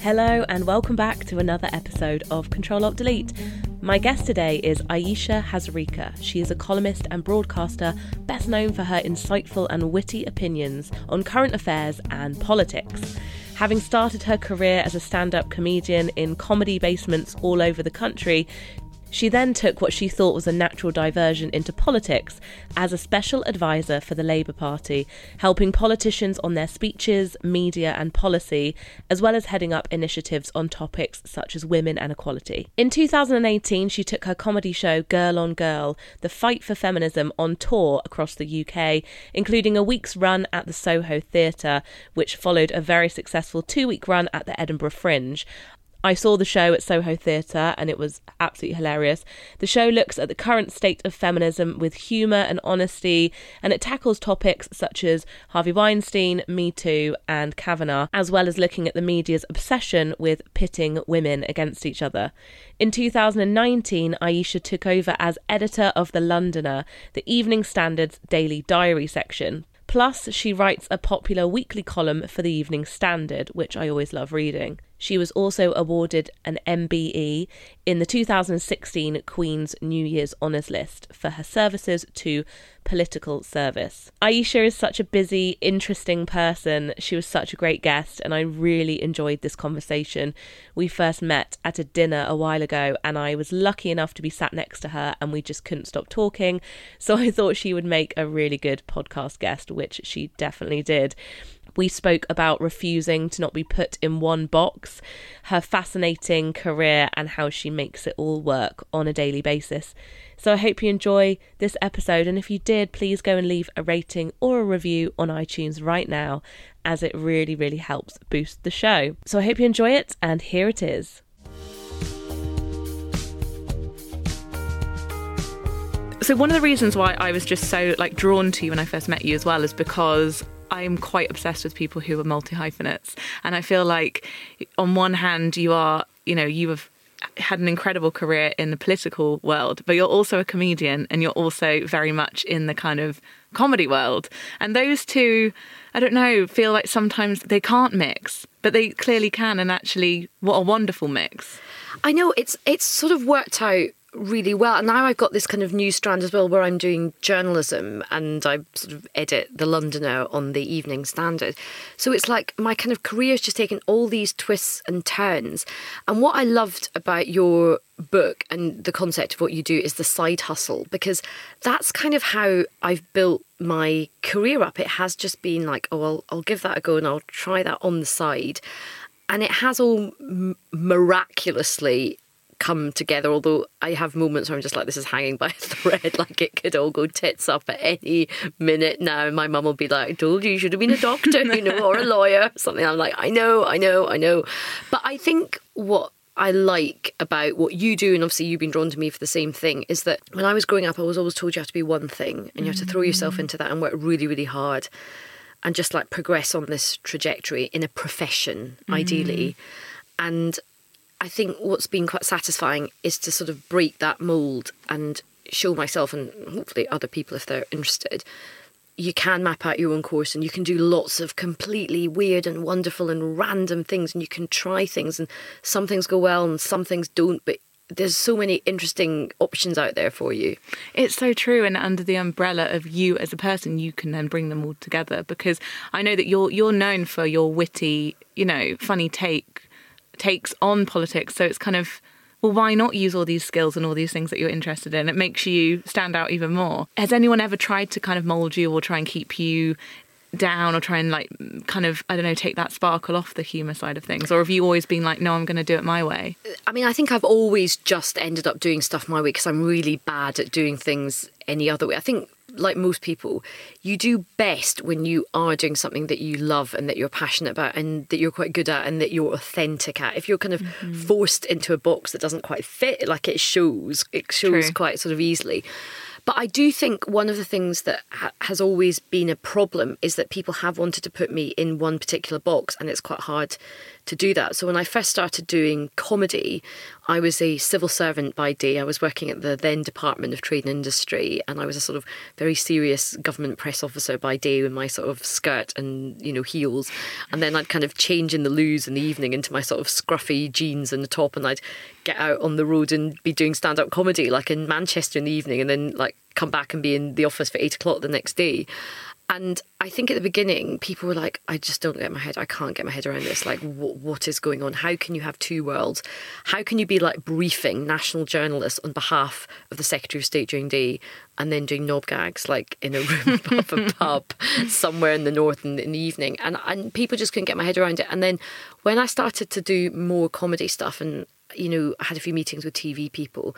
Hello, and welcome back to another episode of Control Alt Delete. My guest today is Ayesha Hazarika. She is a columnist and broadcaster, best known for her insightful and witty opinions on current affairs and politics. Having started her career as a stand up comedian in comedy basements all over the country, she then took what she thought was a natural diversion into politics as a special advisor for the Labour Party, helping politicians on their speeches, media, and policy, as well as heading up initiatives on topics such as women and equality. In 2018, she took her comedy show Girl on Girl, the fight for feminism, on tour across the UK, including a week's run at the Soho Theatre, which followed a very successful two week run at the Edinburgh Fringe. I saw the show at Soho Theatre and it was absolutely hilarious. The show looks at the current state of feminism with humour and honesty, and it tackles topics such as Harvey Weinstein, Me Too, and Kavanaugh, as well as looking at the media's obsession with pitting women against each other. In 2019, Ayesha took over as editor of The Londoner, the Evening Standard's daily diary section. Plus, she writes a popular weekly column for the Evening Standard, which I always love reading. She was also awarded an MBE in the 2016 Queen's New Year's Honours List for her services to political service. Ayesha is such a busy, interesting person. She was such a great guest, and I really enjoyed this conversation. We first met at a dinner a while ago, and I was lucky enough to be sat next to her, and we just couldn't stop talking. So I thought she would make a really good podcast guest, which she definitely did. We spoke about refusing to not be put in one box, her fascinating career, and how she makes it all work on a daily basis. So I hope you enjoy this episode, and if you did, please go and leave a rating or a review on iTunes right now, as it really, really helps boost the show. So I hope you enjoy it, and here it is. So one of the reasons why I was just so like drawn to you when I first met you as well is because I'm quite obsessed with people who are multi hyphenates. And I feel like, on one hand, you are, you know, you have had an incredible career in the political world, but you're also a comedian and you're also very much in the kind of comedy world. And those two, I don't know, feel like sometimes they can't mix, but they clearly can. And actually, what a wonderful mix. I know it's it's sort of worked out really well. And now I've got this kind of new strand as well where I'm doing journalism and I sort of edit The Londoner on the Evening Standard. So it's like my kind of career's just taken all these twists and turns. And what I loved about your book and the concept of what you do is the side hustle because that's kind of how I've built my career up. It has just been like, oh, I'll, I'll give that a go and I'll try that on the side. And it has all m- miraculously come together. Although I have moments where I'm just like, this is hanging by a thread, like it could all go tits up at any minute now. My mum will be like, I told you you should have been a doctor, you know, or a lawyer, something. I'm like, I know, I know, I know. But I think what I like about what you do, and obviously you've been drawn to me for the same thing, is that when I was growing up, I was always told you have to be one thing and you have to throw yourself mm. into that and work really, really hard and just like progress on this trajectory in a profession, mm. ideally. And I think what's been quite satisfying is to sort of break that mold and show myself and hopefully other people if they're interested. You can map out your own course and you can do lots of completely weird and wonderful and random things and you can try things and some things go well and some things don't, but there's so many interesting options out there for you. It's so true, and under the umbrella of you as a person, you can then bring them all together. Because I know that you're you're known for your witty, you know, funny take takes on politics. So it's kind of well, why not use all these skills and all these things that you're interested in? It makes you stand out even more. Has anyone ever tried to kind of mold you or try and keep you down or try and like kind of I don't know take that sparkle off the humor side of things or have you always been like no I'm going to do it my way I mean I think I've always just ended up doing stuff my way because I'm really bad at doing things any other way I think like most people, you do best when you are doing something that you love and that you're passionate about and that you're quite good at and that you're authentic at. If you're kind of mm-hmm. forced into a box that doesn't quite fit, like it shows, it shows True. quite sort of easily. But I do think one of the things that ha- has always been a problem is that people have wanted to put me in one particular box, and it's quite hard to do that. So when I first started doing comedy, I was a civil servant by day. I was working at the then Department of Trade and Industry, and I was a sort of very serious government press officer by day with my sort of skirt and you know heels, and then I'd kind of change in the loos in the evening into my sort of scruffy jeans and the top, and I'd get out on the road and be doing stand up comedy like in Manchester in the evening, and then like come back and be in the office for eight o'clock the next day. And I think at the beginning, people were like, I just don't get my head, I can't get my head around this. Like, what, what is going on? How can you have two worlds? How can you be like briefing national journalists on behalf of the Secretary of State during day and then doing knob gags like in a room above a pub somewhere in the north in, in the evening? And, and people just couldn't get my head around it. And then when I started to do more comedy stuff and, you know, I had a few meetings with TV people,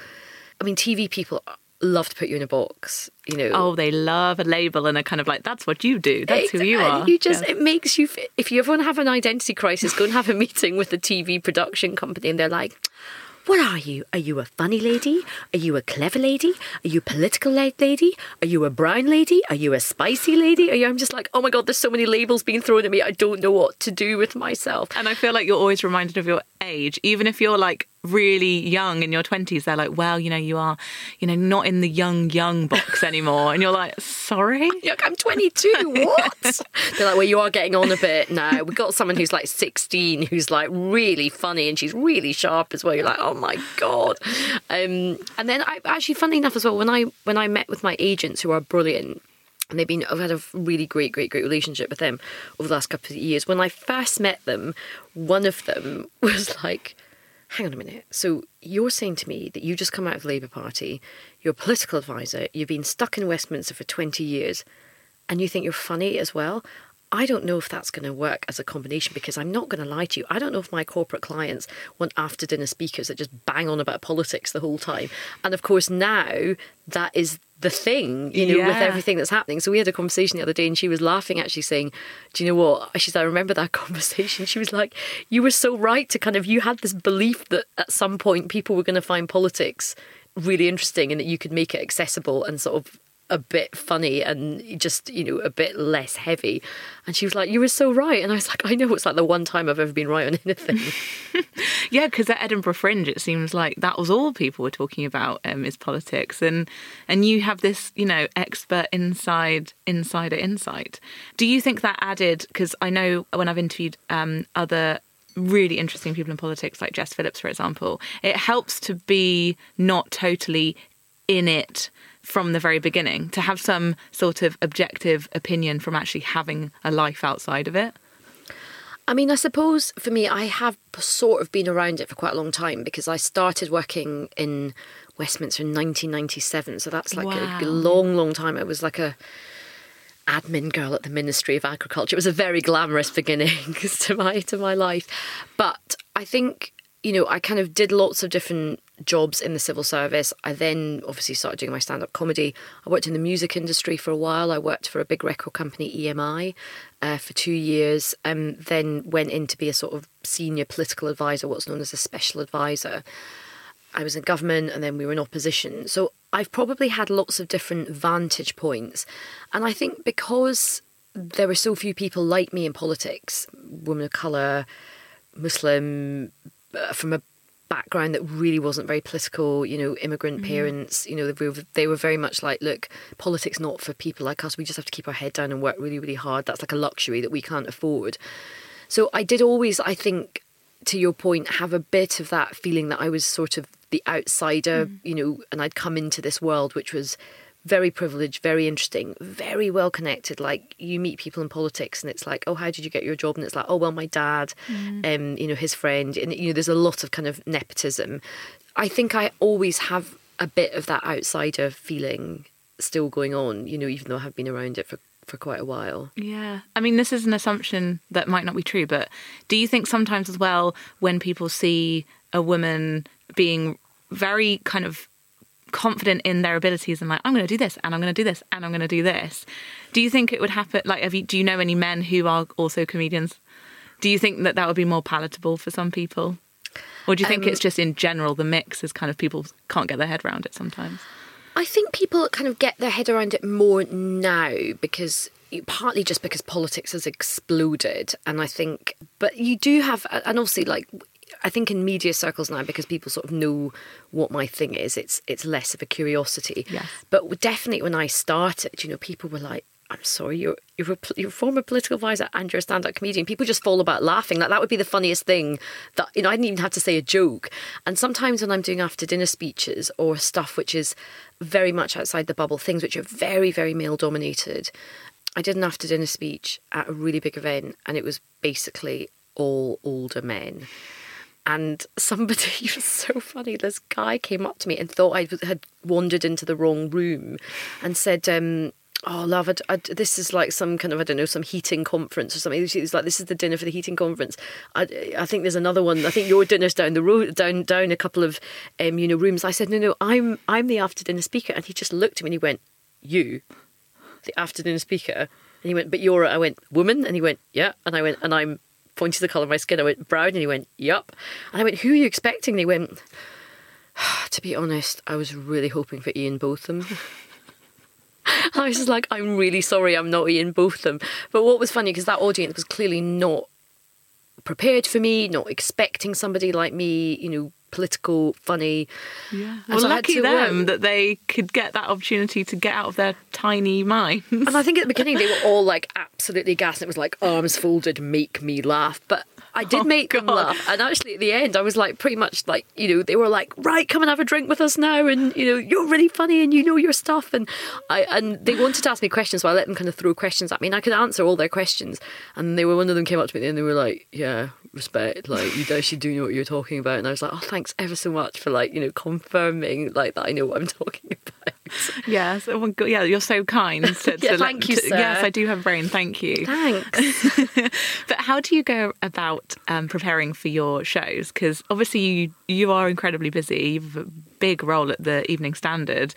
I mean, TV people love to put you in a box, you know. Oh, they love a label and a kind of like, that's what you do. That's who you are. You just, yeah. it makes you, if you ever want to have an identity crisis, go and have a meeting with a TV production company and they're like, what are you? Are you a funny lady? Are you a clever lady? Are you a political lady? Are you a brown lady? Are you a spicy lady? Are you? I'm just like, oh my god, there's so many labels being thrown at me. I don't know what to do with myself. And I feel like you're always reminded of your age, even if you're like really young in your 20s they're like well you know you are you know not in the young young box anymore. And you're like sorry? Like, i'm 22 what? They're like well you are getting on a bit now. We've got someone who's like 16 who's like really funny and she's really sharp as well. You're like oh my god. Um, and then i actually funny enough as well when i when i met with my agents who are brilliant and they've been I've had a really great, great, great relationship with them over the last couple of years. When I first met them, one of them was like, hang on a minute. So you're saying to me that you just come out of the Labour Party, you're a political advisor, you've been stuck in Westminster for 20 years, and you think you're funny as well? I don't know if that's going to work as a combination because I'm not going to lie to you. I don't know if my corporate clients want after dinner speakers that just bang on about politics the whole time. And of course, now that is the thing, you know, yeah. with everything that's happening. So we had a conversation the other day and she was laughing actually saying, Do you know what? She said, I remember that conversation. She was like, You were so right to kind of you had this belief that at some point people were gonna find politics really interesting and that you could make it accessible and sort of a bit funny and just you know a bit less heavy. And she was like you were so right. And i was like i know it's like the one time i've ever been right on anything. Yeah because at edinburgh fringe it seems like that was all people were talking about um, is politics. And and you have this you know expert inside insider insight. Do you think that added because i know when i've interviewed um, other really interesting people in politics like jess phillips for example it helps to be not totally in it from the very beginning, to have some sort of objective opinion from actually having a life outside of it? I mean, I suppose for me, I have sort of been around it for quite a long time because I started working in Westminster in 1997. So that's like wow. a long, long time. It was like a admin girl at the Ministry of Agriculture. It was a very glamorous beginning to my to my life. But I think you know, I kind of did lots of different jobs in the civil service. I then obviously started doing my stand up comedy. I worked in the music industry for a while. I worked for a big record company, EMI, uh, for two years, and then went in to be a sort of senior political advisor, what's known as a special advisor. I was in government and then we were in opposition. So I've probably had lots of different vantage points. And I think because there were so few people like me in politics, women of colour, Muslim, from a background that really wasn't very political, you know, immigrant mm. parents, you know, they were, they were very much like, look, politics not for people like us. We just have to keep our head down and work really, really hard. That's like a luxury that we can't afford. So I did always, I think, to your point, have a bit of that feeling that I was sort of the outsider, mm. you know, and I'd come into this world which was very privileged, very interesting, very well connected. Like you meet people in politics, and it's like, oh, how did you get your job? And it's like, oh, well, my dad, mm. um, you know, his friend, and you know, there's a lot of kind of nepotism. I think I always have a bit of that outsider feeling still going on, you know, even though I have been around it for for quite a while. Yeah. I mean, this is an assumption that might not be true, but do you think sometimes as well when people see a woman being very kind of confident in their abilities and like I'm going to do this and I'm going to do this and I'm going to do this. Do you think it would happen? Like, have you, do you know any men who are also comedians? Do you think that that would be more palatable for some people, or do you think um, it's just in general the mix is kind of people can't get their head around it sometimes? I think people kind of get their head around it more now because partly just because politics has exploded, and I think but you do have, and obviously, like I think in media circles now, because people sort of know what my thing is, it's it's less of a curiosity. Yes. But definitely when I started, you know, people were like, "I'm sorry, you're you're a, you're a former political advisor and you're a stand-up comedian." People just fall about laughing. Like that would be the funniest thing. That you know, I didn't even have to say a joke. And sometimes when I'm doing after dinner speeches or stuff which is very much outside the bubble, things which are very very male dominated. I did an after dinner speech at a really big event, and it was basically all older men and somebody was so funny. This guy came up to me and thought I had wandered into the wrong room, and said, um, "Oh, love, I'd, I'd, this is like some kind of I don't know some heating conference or something." Was like, "This is the dinner for the heating conference." I, I think there's another one. I think your dinner's down the road, down down a couple of um, you know rooms. I said, "No, no, I'm I'm the after dinner speaker," and he just looked at me and he went, "You, the after dinner speaker." And he went, but you're, I went, woman? And he went, yeah. And I went, and I'm pointed to the colour of my skin. I went, brown. And he went, yup. And I went, who are you expecting? And he went, ah, to be honest, I was really hoping for Ian Botham. I was like, I'm really sorry, I'm not Ian Botham. But what was funny, because that audience was clearly not prepared for me, not expecting somebody like me, you know, political, funny. Yeah. Well, so lucky uh, them that they could get that opportunity to get out of their tiny minds. And I think at the beginning they were all like absolutely gassed. It was like oh, arms folded, make me laugh. But I did oh, make God. them laugh. And actually, at the end, I was like, pretty much like, you know, they were like, right, come and have a drink with us now. And, you know, you're really funny and you know your stuff. And I and they wanted to ask me questions, so I let them kind of throw questions at me. And I could answer all their questions. And they were, one of them came up to me and they were like, yeah, respect. Like, you actually do know what you're talking about. And I was like, oh, thanks ever so much for, like, you know, confirming, like, that I know what I'm talking about. Yes. Oh my God. Yeah, you're so kind. To, yeah, to, thank you, sir. Yes, I do have a brain. Thank you. Thanks. but how do you go about um, preparing for your shows? Because obviously you you are incredibly busy. You have a big role at the Evening Standard.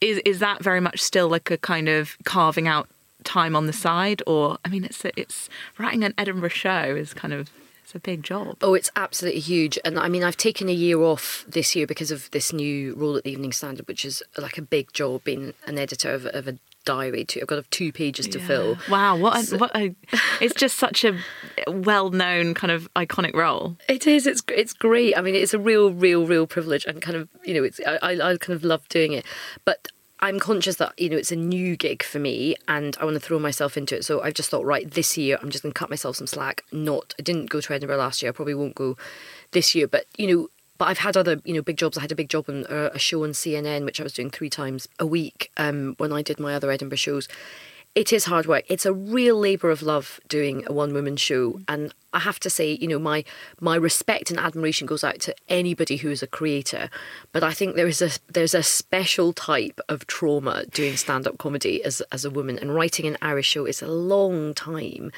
Is is that very much still like a kind of carving out time on the side, or I mean, it's it's writing an Edinburgh show is kind of it's a big job. Oh, it's absolutely huge. And I mean, I've taken a year off this year because of this new role at the Evening Standard, which is like a big job being an editor of, of a diary too. I've got two pages to yeah. fill. Wow, what a, so, what a, it's just such a well-known kind of iconic role. It is. It's it's great. I mean, it's a real, real, real privilege, and kind of you know, it's I I kind of love doing it, but I'm conscious that you know it's a new gig for me and I want to throw myself into it. So I've just thought, right, this year I'm just going to cut myself some slack. Not, I didn't go to Edinburgh last year. I probably won't go this year. But you know, but I've had other you know big jobs. I had a big job on uh, a show on CNN, which I was doing three times a week um, when I did my other Edinburgh shows. It is hard work. It's a real labour of love doing a one woman show, mm. and I have to say, you know, my my respect and admiration goes out to anybody who is a creator, but I think there is a there's a special type of trauma doing stand up comedy as as a woman. And writing an Irish show is a long time,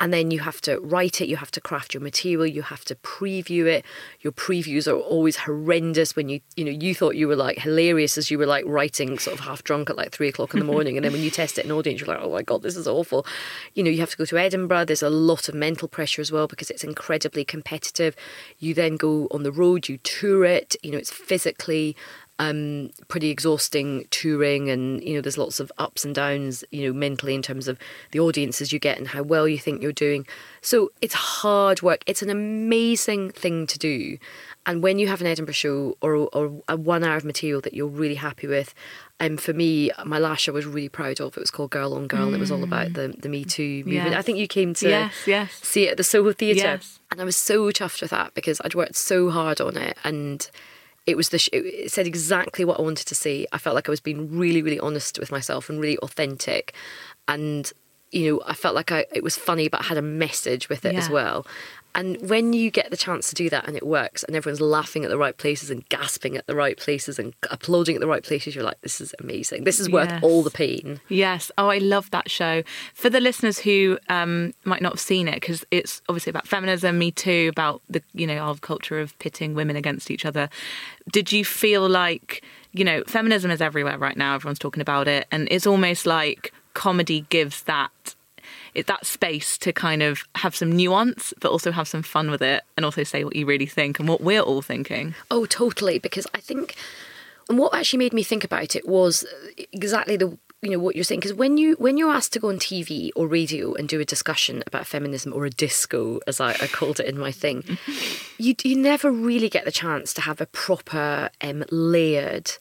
and then you have to write it, you have to craft your material, you have to preview it. Your previews are always horrendous when you you know you thought you were like hilarious as you were like writing sort of half drunk at like three o'clock in the morning, and then when you test it in audience, you're like, oh my god, this is awful. You know, you have to go to Edinburgh. There's a lot of mental pressure as well because it's incredibly competitive. You then go on the road, you tour it. You know, it's physically um, pretty exhausting touring, and you know, there's lots of ups and downs. You know, mentally in terms of the audiences you get and how well you think you're doing. So it's hard work. It's an amazing thing to do. And when you have an Edinburgh show or, or a one hour of material that you're really happy with, um, for me, my last show I was really proud of. It was called Girl on Girl. Mm. And it was all about the, the Me Too movement. Yes. I think you came to yes, yes. see it at the Soho Theatre. Yes. And I was so chuffed with that because I'd worked so hard on it. And it was the sh- it said exactly what I wanted to see. I felt like I was being really, really honest with myself and really authentic. And you know, I felt like I, it was funny, but I had a message with it yeah. as well. And when you get the chance to do that and it works and everyone's laughing at the right places and gasping at the right places and applauding at the right places, you're like, this is amazing. This is worth yes. all the pain. Yes. Oh, I love that show. For the listeners who um, might not have seen it, because it's obviously about feminism, Me Too, about the, you know, our culture of pitting women against each other. Did you feel like, you know, feminism is everywhere right now, everyone's talking about it, and it's almost like comedy gives that it's that space to kind of have some nuance, but also have some fun with it, and also say what you really think and what we're all thinking. Oh, totally. Because I think, and what actually made me think about it was exactly the you know what you're saying because when you when you're asked to go on TV or radio and do a discussion about feminism or a disco as I, I called it in my thing, you you never really get the chance to have a proper um, layered,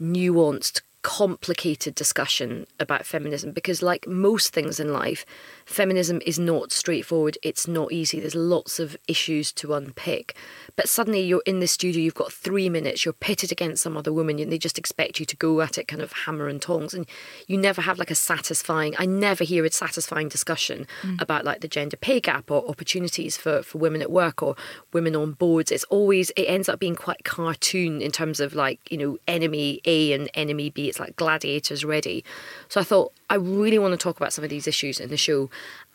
nuanced complicated discussion about feminism because, like most things in life, feminism is not straightforward. It's not easy. There's lots of issues to unpick. But suddenly you're in the studio, you've got three minutes, you're pitted against some other woman, and they just expect you to go at it kind of hammer and tongs. And you never have like a satisfying, I never hear a satisfying discussion mm. about like the gender pay gap or opportunities for, for women at work or women on boards. It's always, it ends up being quite cartoon in terms of like, you know, enemy A and enemy B. It's like gladiators ready. So I thought, I really want to talk about some of these issues in the show.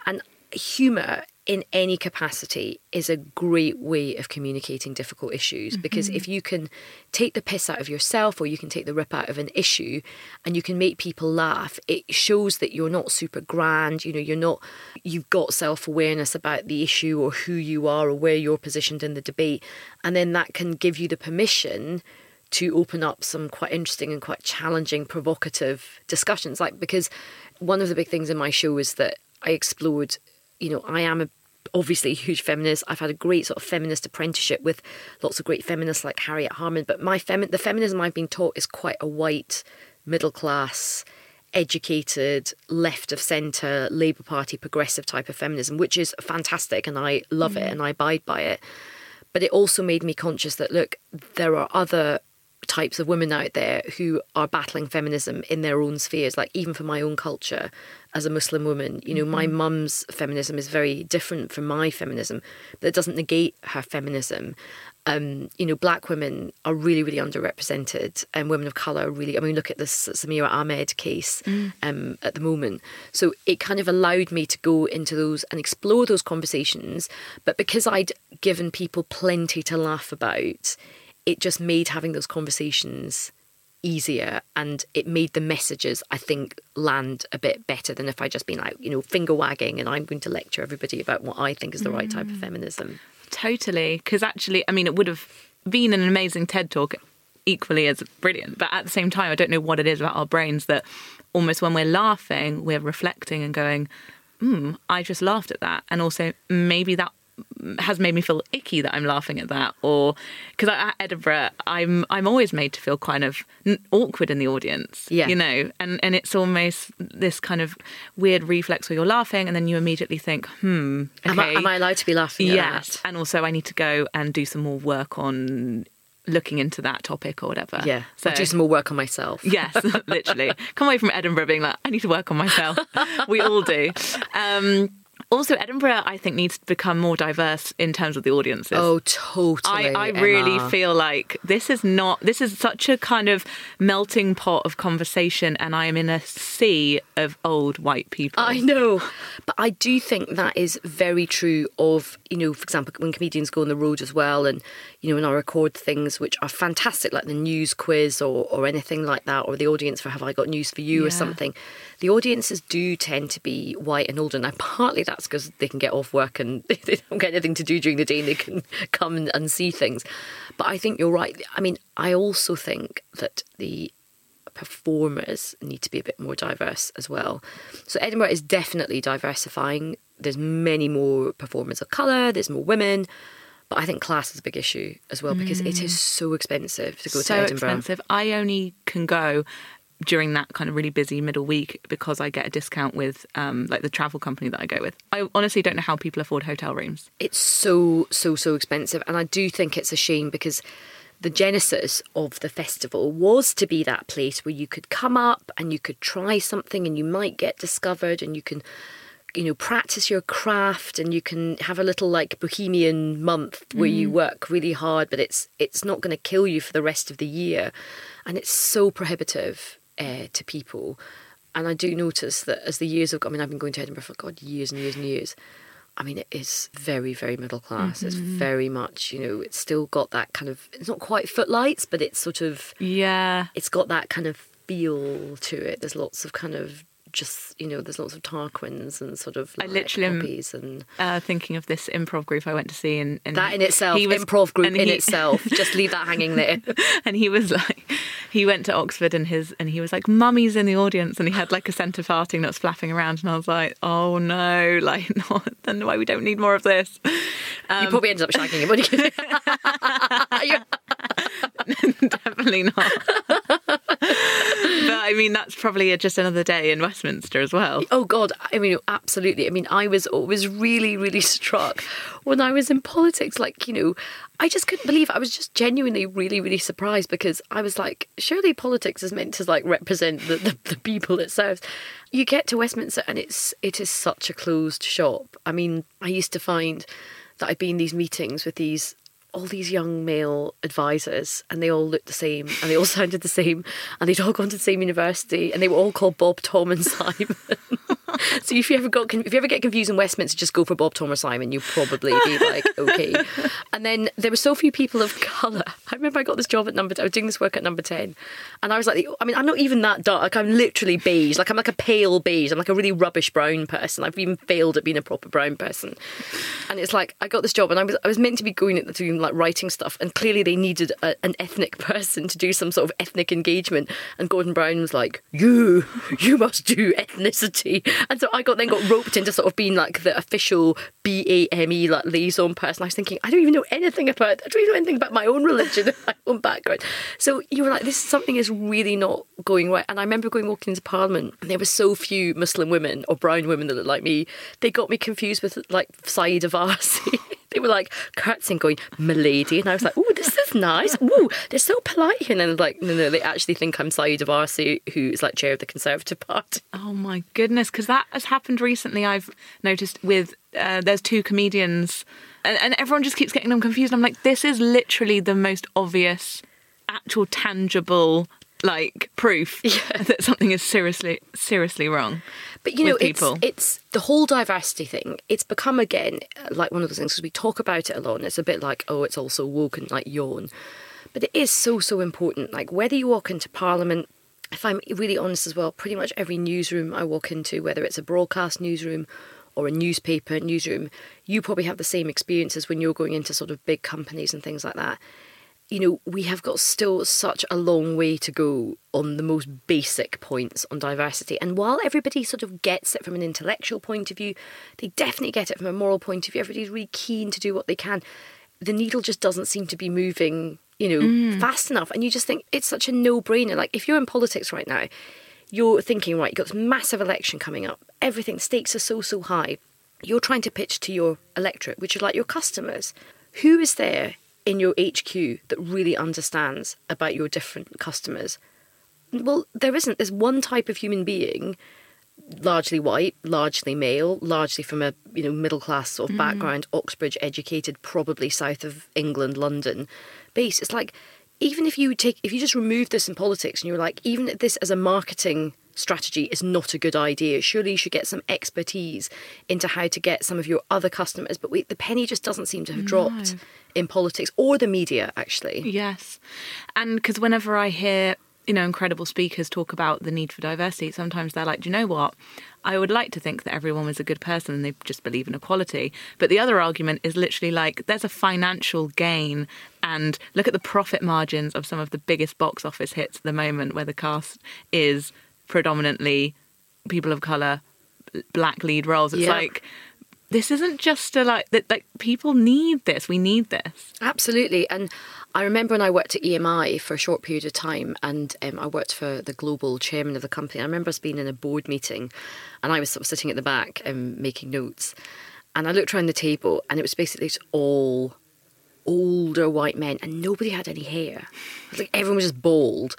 And humour in any capacity is a great way of communicating difficult issues mm-hmm. because if you can take the piss out of yourself or you can take the rip out of an issue and you can make people laugh it shows that you're not super grand you know you're not you've got self-awareness about the issue or who you are or where you're positioned in the debate and then that can give you the permission to open up some quite interesting and quite challenging provocative discussions like because one of the big things in my show is that I explored you know, I am a, obviously a huge feminist. I've had a great sort of feminist apprenticeship with lots of great feminists like Harriet Harman. But my femi- the feminism I've been taught is quite a white, middle class, educated, left of centre, Labour Party, progressive type of feminism, which is fantastic, and I love mm. it and I abide by it. But it also made me conscious that look, there are other types of women out there who are battling feminism in their own spheres, like even for my own culture as a Muslim woman. You know, mm-hmm. my mum's feminism is very different from my feminism, but it doesn't negate her feminism. Um, you know, black women are really, really underrepresented, and women of colour really. I mean, look at this Samira Ahmed case mm. um, at the moment. So it kind of allowed me to go into those and explore those conversations. But because I'd given people plenty to laugh about, it just made having those conversations easier and it made the messages I think land a bit better than if I just been like you know finger wagging and I'm going to lecture everybody about what I think is the mm. right type of mm. feminism. Totally, because actually, I mean, it would have been an amazing TED talk, equally as brilliant. But at the same time, I don't know what it is about our brains that almost when we're laughing, we're reflecting and going, "Hmm, I just laughed at that," and also maybe that has made me feel icky that I'm laughing at that, or because at Edinburgh, I'm I'm always made to feel kind of awkward in the audience, yeah, you know, and and it's almost this kind of weird reflex where you're laughing and then you immediately think, hmm, okay, am, I, am I allowed to be laughing? Yes, and also I need to go and do some more work on looking into that topic or whatever. Yeah. So i do some more work on myself. yes, literally. Come away from Edinburgh being like, I need to work on myself. we all do. Um, also, Edinburgh, I think, needs to become more diverse in terms of the audiences. Oh, totally. I, I really feel like this is not, this is such a kind of melting pot of conversation, and I am in a sea of old white people. I know. But I do think that is very true of, you know, for example, when comedians go on the road as well, and, you know, when I record things which are fantastic, like the news quiz or, or anything like that, or the audience for Have I Got News for You yeah. or something, the audiences do tend to be white and older. Now, partly that's because they can get off work and they don't get anything to do during the day and they can come and, and see things. But I think you're right. I mean, I also think that the performers need to be a bit more diverse as well. So Edinburgh is definitely diversifying. There's many more performers of colour, there's more women. But I think class is a big issue as well because mm. it is mm. so expensive to go so to Edinburgh. expensive. I only can go during that kind of really busy middle week because I get a discount with um, like the travel company that I go with. I honestly don't know how people afford hotel rooms. It's so so so expensive, and I do think it's a shame because the genesis of the festival was to be that place where you could come up and you could try something and you might get discovered and you can you know practice your craft and you can have a little like bohemian month where mm. you work really hard but it's it's not going to kill you for the rest of the year and it's so prohibitive uh, to people. And I do notice that as the years have gone, I mean, I've been going to Edinburgh for God years and years and years. I mean, it is very, very middle class. Mm-hmm. It's very much, you know, it's still got that kind of, it's not quite footlights, but it's sort of, yeah, it's got that kind of feel to it. There's lots of kind of just you know there's lots of Tarquins and sort of I like literally am- and Uh, thinking of this improv group I went to see, and, and that in itself, was- improv group in he- itself. Just leave that hanging there. and he was like he went to oxford and his and he was like mummy's in the audience and he had like a centre farting that was flapping around and i was like oh no like then why we don't need more of this Um, you probably ended up shagging him. What do you definitely not but i mean that's probably just another day in westminster as well Oh God! I mean, absolutely. I mean, I was always really, really struck when I was in politics. Like, you know, I just couldn't believe. It. I was just genuinely really, really surprised because I was like, surely politics is meant to like represent the, the, the people it serves. You get to Westminster and it's it is such a closed shop. I mean, I used to find that I'd be in these meetings with these all these young male advisors and they all looked the same and they all sounded the same and they'd all gone to the same university and they were all called Bob, Tom and Simon. So if you ever got if you ever get confused in Westminster, just go for Bob, Thomas Simon. You'll probably be like, okay. And then there were so few people of colour. I remember I got this job at number I was doing this work at number 10 and I was like, I mean, I'm not even that dark. Like, I'm literally beige. Like I'm like a pale beige. I'm like a really rubbish brown person. I've even failed at being a proper brown person. And it's like I got this job and I was I was meant to be going at the doing like writing stuff and clearly they needed a, an ethnic person to do some sort of ethnic engagement and Gordon Brown was like you you must do ethnicity and so I got then got roped into sort of being like the official BAME like liaison person. I was thinking I don't even know anything about I don't even know anything about my own religion my own background. So you were like this something is really not going right. And I remember going walking into parliament and there were so few Muslim women or brown women that looked like me. They got me confused with like Saeed Avasi they were like curtsying, going, "Milady," and I was like, "Oh, this is nice. Ooh, they're so polite." here." And then like, no, no, they actually think I'm Sayeeda Warsi, who is like chair of the Conservative Party. Oh my goodness, because that has happened recently. I've noticed with uh, there's two comedians, and, and everyone just keeps getting them confused. I'm like, this is literally the most obvious, actual, tangible like proof that something is seriously seriously wrong. But you know, it's it's the whole diversity thing. It's become again like one of those things because we talk about it a lot, and it's a bit like, oh, it's also woke and like yawn. But it is so so important. Like whether you walk into Parliament, if I'm really honest as well, pretty much every newsroom I walk into, whether it's a broadcast newsroom or a newspaper newsroom, you probably have the same experiences when you're going into sort of big companies and things like that you know, we have got still such a long way to go on the most basic points on diversity. And while everybody sort of gets it from an intellectual point of view, they definitely get it from a moral point of view. Everybody's really keen to do what they can. The needle just doesn't seem to be moving, you know, mm. fast enough. And you just think it's such a no brainer. Like, if you're in politics right now, you're thinking, right, you've got this massive election coming up, everything, stakes are so, so high. You're trying to pitch to your electorate, which are like your customers. Who is there in your HQ that really understands about your different customers? Well, there isn't. There's one type of human being, largely white, largely male, largely from a you know middle class sort of mm-hmm. background, Oxbridge educated, probably south of England, London, base. It's like even if you take if you just remove this in politics and you're like even this as a marketing strategy is not a good idea. Surely you should get some expertise into how to get some of your other customers. But we, the penny just doesn't seem to have dropped in politics or the media, actually. Yes. And because whenever I hear, you know, incredible speakers talk about the need for diversity, sometimes they're like, do you know what? I would like to think that everyone was a good person and they just believe in equality. But the other argument is literally like, there's a financial gain. And look at the profit margins of some of the biggest box office hits at the moment, where the cast is predominantly people of colour, black lead roles. It's Yeah. like, this isn't just a like that like people need this we need this Absolutely. And I remember when I worked at EMI for a short period of time and um, I worked for the global chairman of the company. I remember us being in a board meeting and I was sort of sitting at the back and making notes. And I looked around the table and it was basically just all older white men and nobody had any hair. It was like everyone was just bald.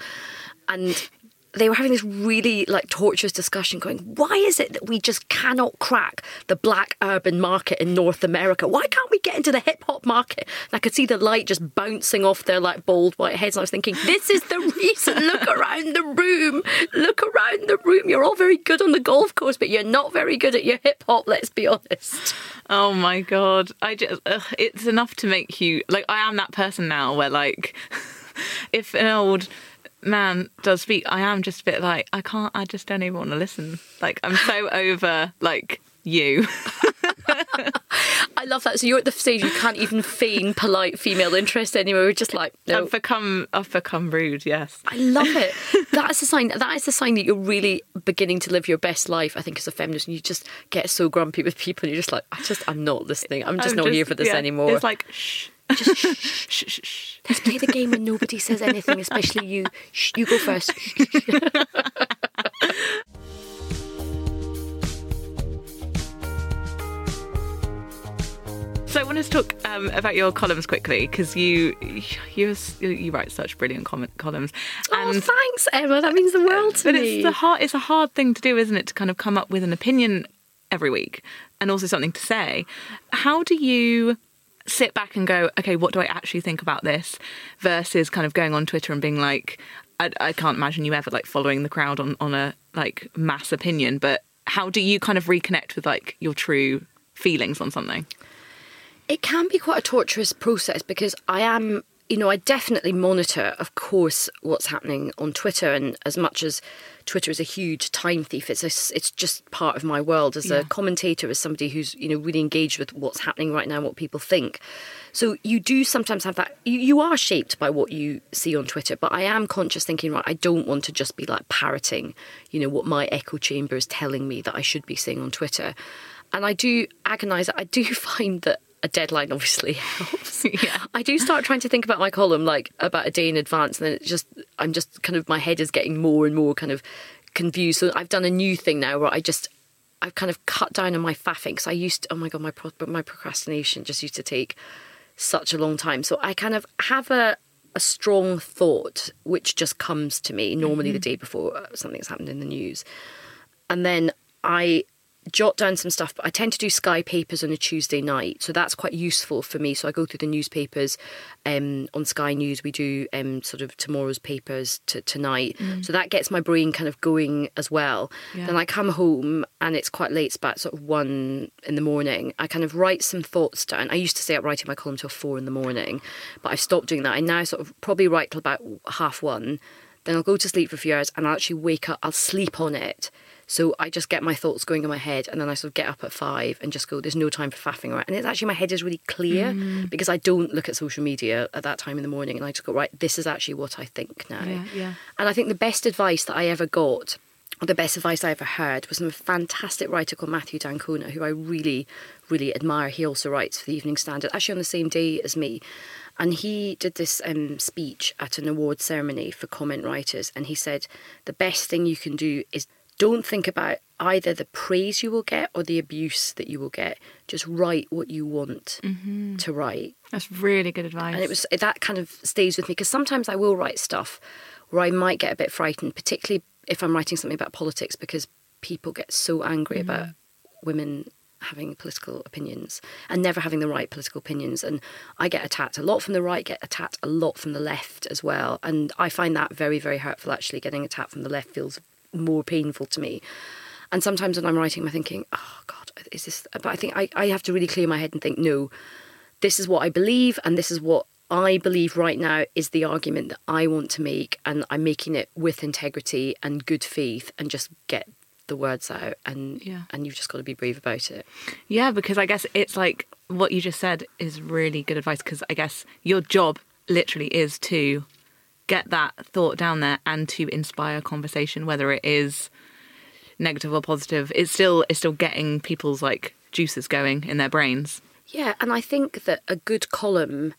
And they were having this really like torturous discussion going, why is it that we just cannot crack the black urban market in North America? Why can't we get into the hip hop market? And I could see the light just bouncing off their like bald white heads. And I was thinking, this is the reason. Look around the room. Look around the room. You're all very good on the golf course, but you're not very good at your hip hop, let's be honest. oh my god i just ugh, it's enough to make you like i am that person now where like if an old man does speak, I am just a bit like I can't. I just don't even want to listen. Like I'm so over like you. I love that. So you're at the stage you can't even feign polite female interest anymore. We're just like, no. I've become I've become rude. Yes. I love it. That's a sign. That is a sign that you're really beginning to live your best life. I think as a feminist, and you just get so grumpy with people. And you're just like, I just, I'm not listening. I'm just I'm not here for this yeah, anymore. It's like shh. Just shh, shh, shh, shh. Let's play the game when nobody says anything, especially you. Shh, you go first. So I want to talk um, about your columns quickly because you, you you write such brilliant com- columns. oh, thanks, Emma. That means the world to but me. But it's hard it's a hard thing to do, isn't it? To kind of come up with an opinion every week and also something to say. How do you sit back and go, okay, what do I actually think about this? Versus kind of going on Twitter and being like, I, I can't imagine you ever like following the crowd on on a like mass opinion, but how do you kind of reconnect with like your true feelings on something? It can be quite a torturous process because I am, you know, I definitely monitor, of course, what's happening on Twitter. And as much as Twitter is a huge time thief, it's a, it's just part of my world as Yeah. a commentator, as somebody who's you know really engaged with what's happening right now, and what people think. So you do sometimes have that. You, you are shaped by what you see on Twitter, but I am conscious thinking, right, I don't want to just be like parroting, you know, what my echo chamber is telling me that I should be saying on Twitter. And I do agonise. I do find that a deadline obviously helps. Yeah. I do start trying to think about my column like about a day in advance, and then it's just I'm just kind of my head is getting more and more kind of confused. So I've done a new thing now where I just I've kind of cut down on my faffing because I used to, oh my god my pro, my procrastination just used to take such a long time. So I kind of have a a strong thought which just comes to me normally the mm-hmm. day before something's happened in the news, and then I jot down some stuff, but I tend to do Sky papers on a Tuesday night, so that's quite useful for me. So I go through the newspapers. Um, on Sky News, we do um, sort of tomorrow's papers to tonight, so that gets my brain kind of going as well. Yeah. Then I come home and it's quite late, it's about sort of one in the morning. I kind of write some thoughts down. I used to stay up writing my column till four in the morning, but I've stopped doing that. I now sort of probably write till about half one. Then I'll go to sleep for a few hours and I'll actually wake up, I'll sleep on it. So I just get my thoughts going in my head and then I sort of get up at five and just go, there's no time for faffing around. And it's actually, my head is really clear Mm. because I don't look at social media at that time in the morning and I just go, right, this is actually what I think now. Yeah, yeah. And I think the best advice that I ever got, or the best advice I ever heard, was from a fantastic writer called Matthew d'Ancona, who I really, really admire. He also writes for the Evening Standard, actually on the same day as me. And he did this um, speech at an award ceremony for comment writers. And he said, the best thing you can do is don't think about either the praise you will get or the abuse that you will get. Just write what you want to write. That's really good advice. And it was that kind of stays with me because sometimes I will write stuff where I might get a bit frightened, particularly if I'm writing something about politics, because people get so angry about women having political opinions and never having the right political opinions. And I get attacked a lot from the right, get attacked a lot from the left as well. And I find that very, very hurtful actually. Getting attacked from the left feels more painful to me. And sometimes when I'm writing, I'm thinking, oh God, is this? But I think I, I have to really clear my head and think, no, this is what I believe, and this is what I believe right now is the argument that I want to make, and I'm making it with integrity and good faith, and just get the words out, and Yeah. and you've just got to be brave about it. Yeah, because I guess it's like what you just said is really good advice because I guess your job literally is to get that thought down there and to inspire conversation, whether it is negative or positive. It's still it's still getting people's like juices going in their brains. Yeah, and I think that a good column,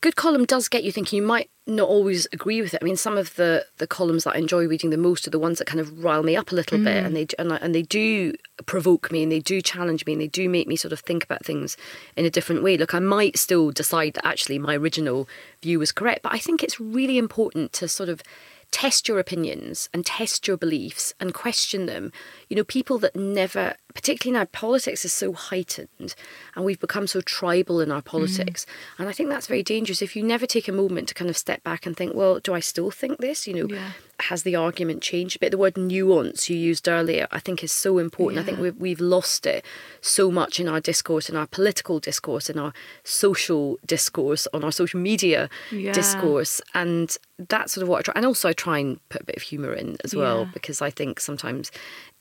good column does get you thinking. You might not always agree with it. I mean, some of the the columns that I enjoy reading the most are the ones that kind of rile me up a little bit, and mm. they and, I, and they do provoke me, and they do challenge me, and they do make me sort of think about things in a different way. Look, I might still decide that actually my original view was correct, but I think it's really important to sort of test your opinions and test your beliefs and question them. You know, people that never particularly now politics is so heightened and we've become so tribal in our mm. politics. And i think that's very dangerous. If you never take a moment to kind of step back and think well do i still think this? You know Yeah. has the argument changed? A bit the word nuance you used earlier i think is so important. I think we've, we've lost it so much in our discourse in our political discourse in our social discourse on our social media Yeah. discourse. And that's sort of what i try and also i try and put a bit of humor in as well Yeah. because I think sometimes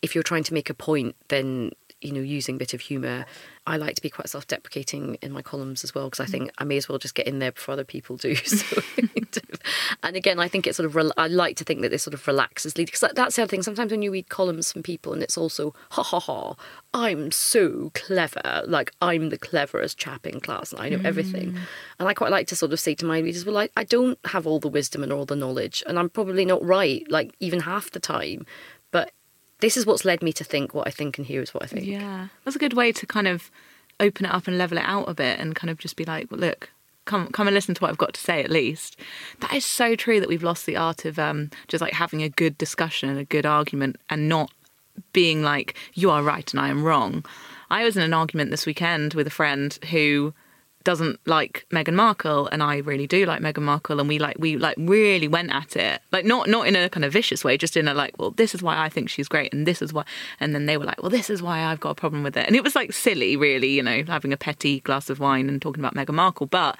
if you're trying to make a point, then you know using a bit of humour. I like to be quite self-deprecating in my columns as well because I Mm. think I may as well just get in there before other people do. So, and again, I think it's sort of rel- I like to think that this sort of relaxes lead because that's the other thing. Sometimes when you read columns from people and it's also ha ha ha, I'm so clever, like I'm the cleverest chap in class and I know everything. And I quite like to sort of say to my readers, well, I, I don't have all the wisdom and all the knowledge, and I'm probably not right, like even half the time. This is what's led me to think what I think, and here is what I think. Yeah, that's a good way to kind of open it up and level it out a bit, and kind of just be like, well, look, come come and listen to what I've got to say at least. That is so true that we've lost the art of um, just like having a good discussion and a good argument, and not being like you are right and I am wrong. I was in an argument this weekend with a friend who doesn't like Meghan Markle and I really do like Meghan Markle and we like we like really went at it. Like not not in a kind of vicious way just in a like well this is why I think she's great and this is why and then they were like well this is why I've got a problem with it. And it was like silly really you know having a petty glass of wine and talking about Meghan Markle but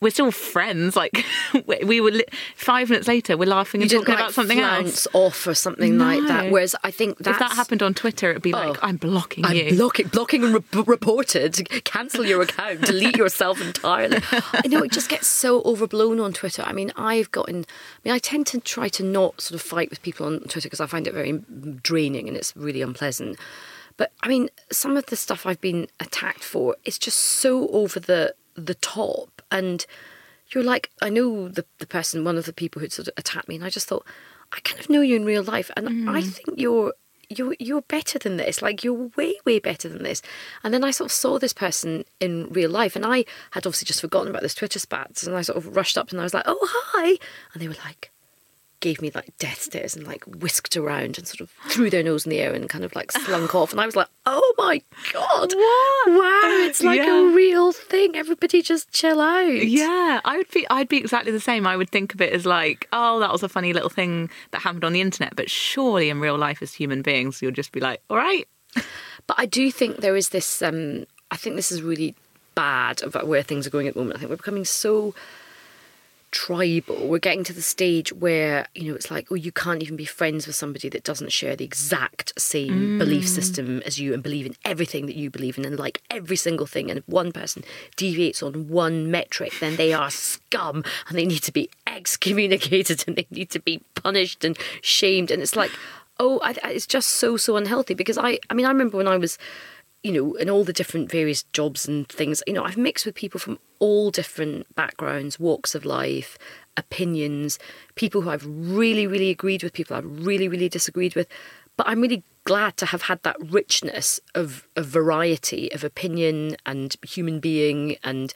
we're still friends like we- we were li- five minutes later we're laughing and You talking about like something else off or something like that. Whereas I think that's, if that happened on Twitter it'd be oh. like Oh. I'm blocking I'm you blocking, blocking and re- reported. Cancel your account. delete yourself entirely. I know it just gets so overblown on Twitter. I mean, I've gotten. I mean, I tend to try to not sort of fight with people on Twitter because I find it very draining and it's really unpleasant. But I mean, some of the stuff I've been attacked for is just so over the the top, and you're like, I know the the person, one of the people who sort of attacked me, and I just thought, I kind of know you in real life, and I mm. think you're you're you're better than this. Like you're way way better than this. And then I sort of saw this person in real life, and I had obviously just forgotten about this Twitter spats, and I sort of rushed up and I was like, "Oh hi," and they were like, gave me like death stares and like whisked around and sort of threw their nose in the air and kind of like slunk off, and I was like, "Oh my god, What? wow, it's like Yeah. a real thing. Everybody just chill out." Yeah, I would be. I'd be exactly the same. I would think of it as like, oh, that was a funny little thing that happened on the internet. But surely, in real life, as human beings, you'll just be like, all right, But I do think there is this. Um, I think this is really bad about where things are going at the moment. I think we're becoming so tribal. We're getting to the stage where you know it's like, oh, you can't even be friends with somebody that doesn't share the exact same belief mm. system as you and believe in everything that you believe in and like every single thing. And if one person deviates on one metric, then they are scum and they need to be excommunicated and they need to be punished and shamed. And it's like, oh, I, I- it's just so so unhealthy because I, I mean, I remember when I was you know, in all the different various jobs and things, you know, I've mixed with people from all different backgrounds, walks of life, opinions, people who I've really, really agreed with, people I've really, really disagreed with. But I'm really glad to have had that richness of, of variety of opinion and human being and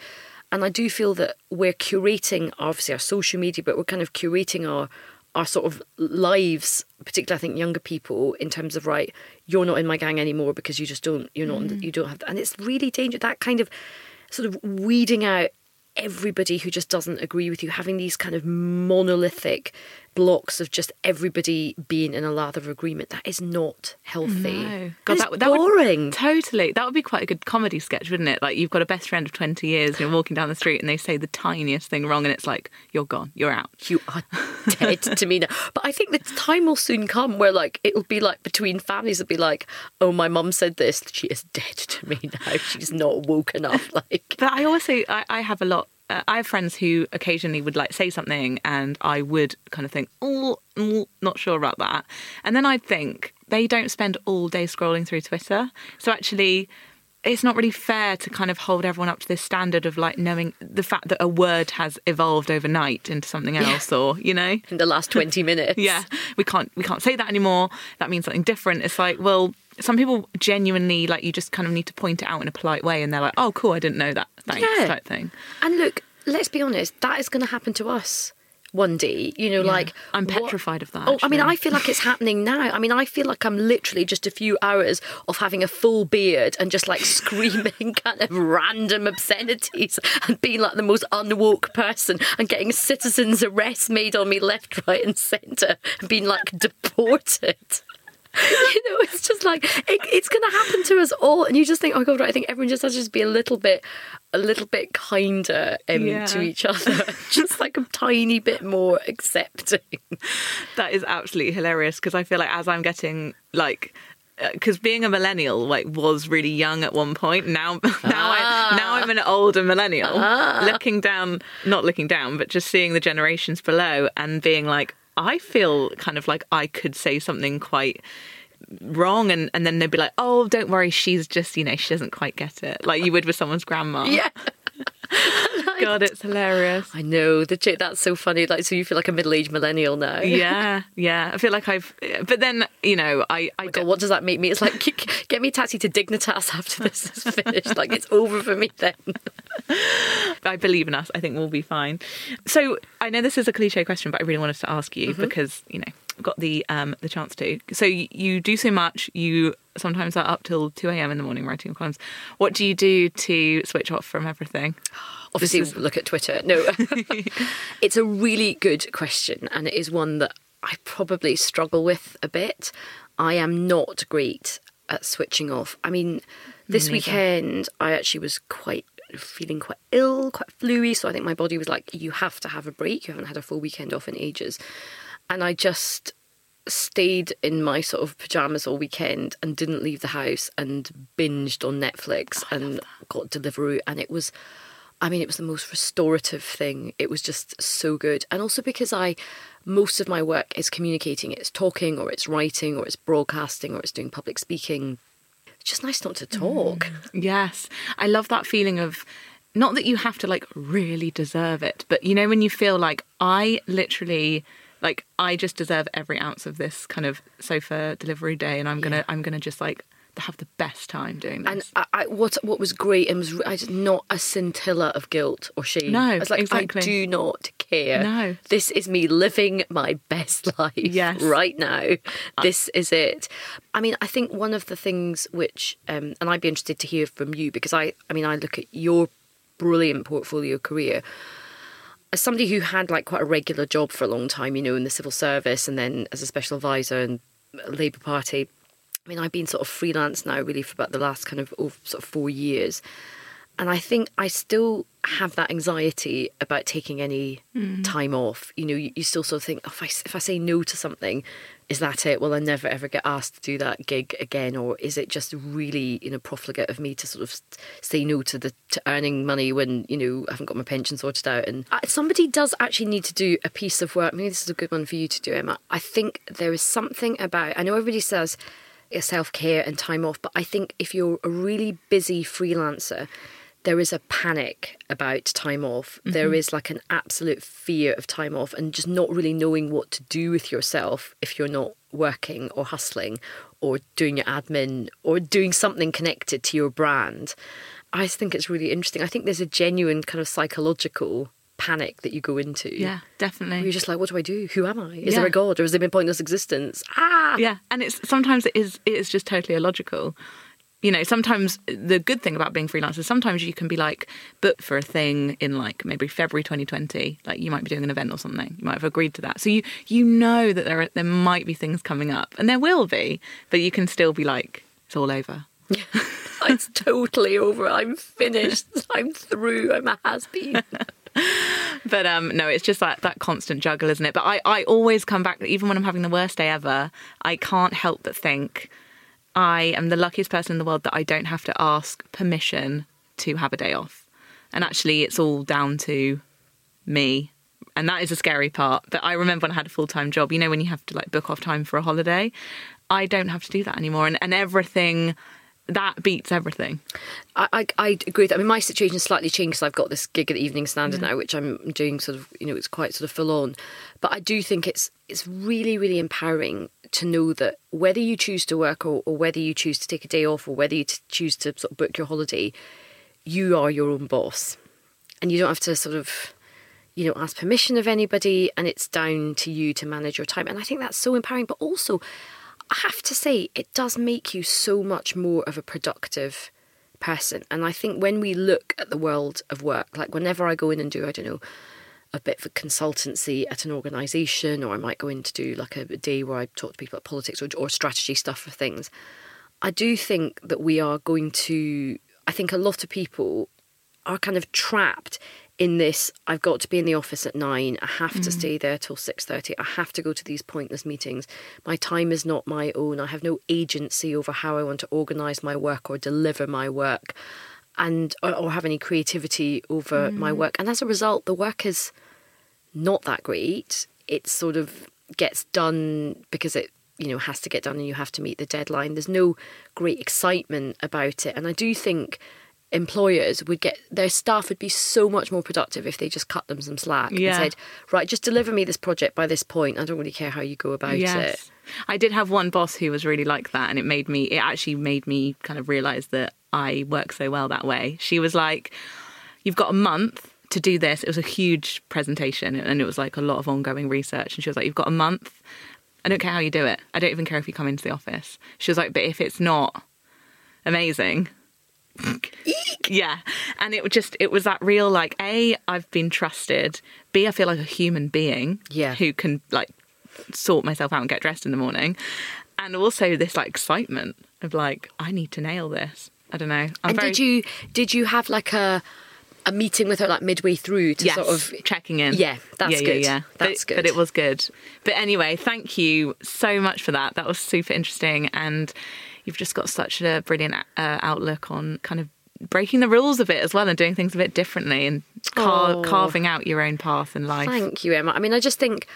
and I do feel that we're curating obviously our social media, but we're kind of curating our our sort of lives, particularly I think younger people, in terms of right, you're not in my gang anymore because you just don't, you're not, mm. you don't have, and it's really dangerous. That kind of sort of weeding out everybody who just doesn't agree with you, having these kind of monolithic blocks of just everybody being in a lather of agreement. That is not healthy. No. God, that, that, that would- boring. totally. That would be quite a good comedy sketch, wouldn't it? Like you've got a best friend of twenty years, and you're walking down the street, and they say the tiniest thing wrong, and it's like you're gone, you're out. you are dead to me now. But I think the time will soon come where like it'll be like between families it'll be like, oh my mum said this, she is dead to me now. She's not woke enough. Like But I also I, I have a lot. I have friends who occasionally would like say something, and I would kind of think, oh, mm, not sure about that, and then I'd think they don't spend all day scrolling through Twitter, so actually. It's not really fair to kind of hold everyone up to this standard of like knowing the fact that a word has evolved overnight into something else, or you know, in the last twenty minutes. yeah. We can't we can't say that anymore. That means something different. It's like well some people genuinely like you just kind of need to point it out in a polite way and they're like oh cool i didn't know that thanks Yeah. type thing And look, let's be honest, that is gonna happen to us. one day. You know, like I'm what- petrified of that, Oh, I mean. I feel like it's happening now. I mean, I feel like I'm literally just a few hours of having a full beard and just like screaming kind of random obscenities and being like the most unwoke person and getting citizens' arrests made on me left, right, and centre and being like deported. You know, it's just like it, it's going to happen to us all, and you just think, oh god, I think everyone just has to just be a little bit, a little bit kinder um, Yeah. to each other, just like a tiny bit more accepting. That is absolutely hilarious because I feel like as I'm getting like uh, because being a millennial like was really young at one point. Now now I ah. now I'm an older millennial. Ah. Looking down not looking down but just seeing the generations below and being like I feel kind of like I could say something quite wrong and and then they'd be like oh don't worry she's just you know she doesn't quite get it like you would with someone's grandma Yeah. god it's hilarious I know the chick. That's so funny. Like, so you feel like a middle-aged millennial now. yeah yeah I feel like I've but then you know I I God, what does that make me? It's like get me a taxi to Dignitas after this is finished. like it's over for me then. I believe in us. I think we'll be fine. So I know this is a cliche question, but I really wanted to ask you Mm-hmm. because you know got the um, the chance to. So you do so much. You sometimes are up till two a.m. in the morning writing your columns. What do you do to switch off from everything? Obviously, is- look at Twitter. No, it's a really good question, and it is one that I probably struggle with a bit. I am not great at switching off. I mean, this neither. weekend I actually was quite feeling quite ill, quite fluey. So I think my body was like, "You have to have a break. You haven't had a full weekend off in ages," and I just stayed in my sort of pajamas all weekend and didn't leave the house and binged on Netflix oh, and got Deliveroo. And it was I mean it was the most restorative thing. It was just so good. And also because I most of my work is communicating. It's talking or it's writing or it's broadcasting or it's doing public speaking. It's just nice not to mm. talk. Yes, I love that feeling of not that you have to like really deserve it, but you know when you feel like I literally like I just deserve every ounce of this kind of sofa delivery day, and I'm gonna Yeah. I'm gonna just like have the best time doing this. And I, I, what what was great and was I just not a scintilla of guilt or shame. No, I was like, exactly. I do not care. No. this is me living my best life. Yes. right now. This is it. I mean, I think one of the things which, um, and I'd be interested to hear from you because I, I mean, I look at your brilliant portfolio career as somebody who had like quite a regular job for a long time, you know, in the civil service and then as a special advisor and Labour Party. I mean, I've been sort of freelance now really for about the last kind of oh, sort of four years. And I think I still have that anxiety about taking any mm. time off. You know, you, you still sort of think, oh, if, I, if I say no to something, is that it? Will I never ever get asked to do that gig again? Or is it just really, you know, profligate of me to sort of say no to the to earning money when, you know, I haven't got my pension sorted out? And somebody does actually need to do a piece of work. Maybe this is a good one for you to do, Emma. I think there is something about, I know everybody says, self care and time off. But I think if you're a really busy freelancer, there is a panic about time off. There is like an absolute fear of time off and just not really knowing what to do with yourself if you're not working or hustling or doing your admin or doing something connected to your brand. I think it's really interesting. I think there's a genuine kind of psychological panic that you go into. yeah, definitely. You're just like, what do I do? Who am I? Is Yeah. there a God or is there been pointless existence? Ah! yeah, and it's sometimes it is it is just totally illogical. You know, sometimes the good thing about being freelance is sometimes you can be like booked for a thing in like maybe February 2020. Like you might be doing an event or something. You might have agreed to that. So you you know that there are, there might be things coming up, and there will be, but you can still be like it's all over. Yeah. it's totally over. I'm finished. I'm through. I'm a has been. But um, no, it's just that that constant juggle, isn't it? But I, I always come back, even when I'm having the worst day ever, I can't help but think I am the luckiest person in the world that I don't have to ask permission to have a day off. And actually, it's all down to me. And that is a scary part. But I remember when I had a full time job, you know, when you have to like book off time for a holiday, I don't have to do that anymore. And, and everything, that beats everything. I, I, I agree with that. I mean, my situation's slightly changed because I've got this gig at the Evening Standard now, which I'm doing sort of, you know, it's quite sort of full on. But I do think it's it's really, really empowering to know that whether you choose to work or, or whether you choose to take a day off or whether you t- choose to sort of book your holiday, you are your own boss. And you don't have to sort of, you know, ask permission of anybody, and it's down to you to manage your time. And I think that's so empowering. But also, I have to say, it does make you so much more of a productive person. And I think when we look at the world of work, like whenever I go in and do, I don't know, a bit of consultancy at an organisation, or I might go in to do like a, a day where I talk to people about politics or, or strategy stuff for things. I do think that we are going to. I think a lot of people are kind of trapped in this i've got to be in the office at 9 i have to mm. stay there till 6.30 i have to go to these pointless meetings. My time is not my own. I have no agency over how i want to organise my work or deliver my work and or, or have any creativity over my mm. work. And as a result the work is not that great. It sort of gets done because it you know has to get done and you have to meet the deadline. There's no great excitement about it. And i do think employers would get their staff would be so much more productive if they just cut them some slack Yeah. and said right just deliver me this project by this point i don't really care how you go about it I did have one boss who was really like that, and it made me, it actually made me kind of realize that I work so well that way. She was like, You've got a month to do this. It was a huge presentation, and it was like a lot of ongoing research. And she was like, You've got a month. I don't care how you do it. I don't even care if you come into the office. She was like, But if it's not amazing, yeah. And it was just it was that real like a i've been trusted. B i feel like a human being Yeah. who can like sort myself out and get dressed in the morning. And also this like excitement of like i need to nail this. I don't know. I'm and very, did you did you have like a a meeting with her like midway through to yes, sort of checking in. Yeah, that's yeah, good. yeah, yeah. That's but, good. but it was good. But anyway thank you so much for that. That was super interesting. And you've just got such a brilliant uh, outlook on kind of breaking the rules of it as well and doing things a bit differently and car- Oh. carving out your own path in life Thank you, Emma. I mean, I just think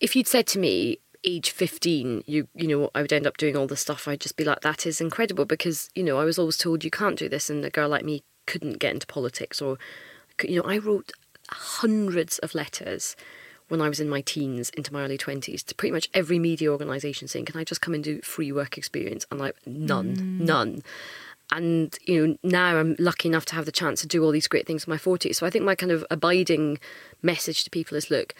if you'd said to me, age 15, you you know, I would end up doing all this stuff, I'd just be like, that is incredible because, you know, I was always told you can't do this and a girl like me couldn't get into politics or, you know, I wrote hundreds of letters when I was in my teens into my early 20s to pretty much every media organisation saying, can I just come and do free work experience? And like, none, mm. none. And you know, now I'm lucky enough to have the chance to do all these great things in my 40s. So I think my kind of abiding message to people is look,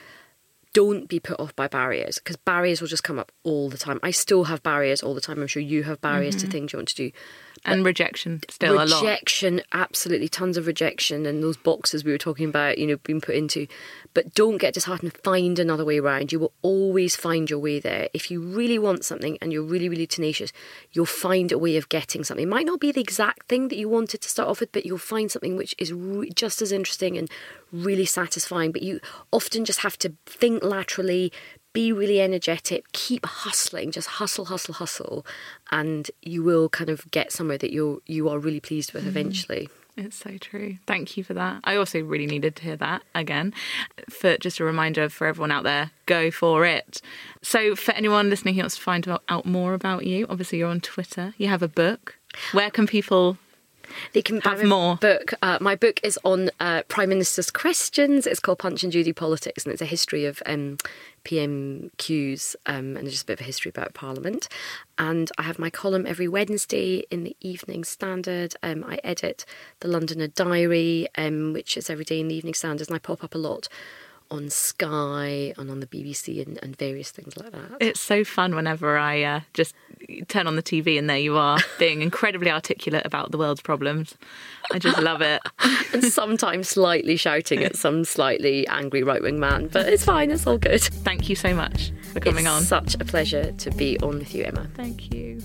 don't be put off by barriers because barriers will just come up all the time. I still have barriers all the time. I'm sure you have barriers to mm-hmm. things you want to do. And rejection still a lot rejection, absolutely, tons of rejection, and those boxes we were talking about, you know, being put into. But don't get disheartened. Find another way around. You will always find your way there. If you really want something and you're really, really tenacious, you'll find a way of getting something. It might not be the exact thing that you wanted to start off with, but you'll find something which is re- just as interesting and really satisfying. But you often just have to think laterally, be really energetic, keep hustling, just hustle, hustle, hustle, and you will kind of get somewhere that you're you are really pleased with mm. eventually. It's so true. Thank you for that. I also really needed to hear that again. For just a reminder for everyone out there, go for it. So, for anyone listening who wants to find out- out more about you, obviously you're on Twitter. You have a book. Where can people? They can Have more. book. Uh, my book is on uh, Prime Minister's questions. It's called Punch and Judy Politics, and it's a history of um, PMQs um, and just a bit of a history about Parliament. And I have my column every Wednesday in the Evening Standard. Um, I edit the Londoner Diary, um, which is every day in the Evening Standard, and I pop up a lot on Sky and on the BBC and, and various things like that. It's so fun whenever I uh, just turn on the TV and there you are, being incredibly articulate about the world's problems. I just love it. and sometimes slightly shouting at some slightly angry right wing man, but it's fine, it's all good. Thank you so much for coming it's on. such a pleasure to be on with you, Emma. Thank you.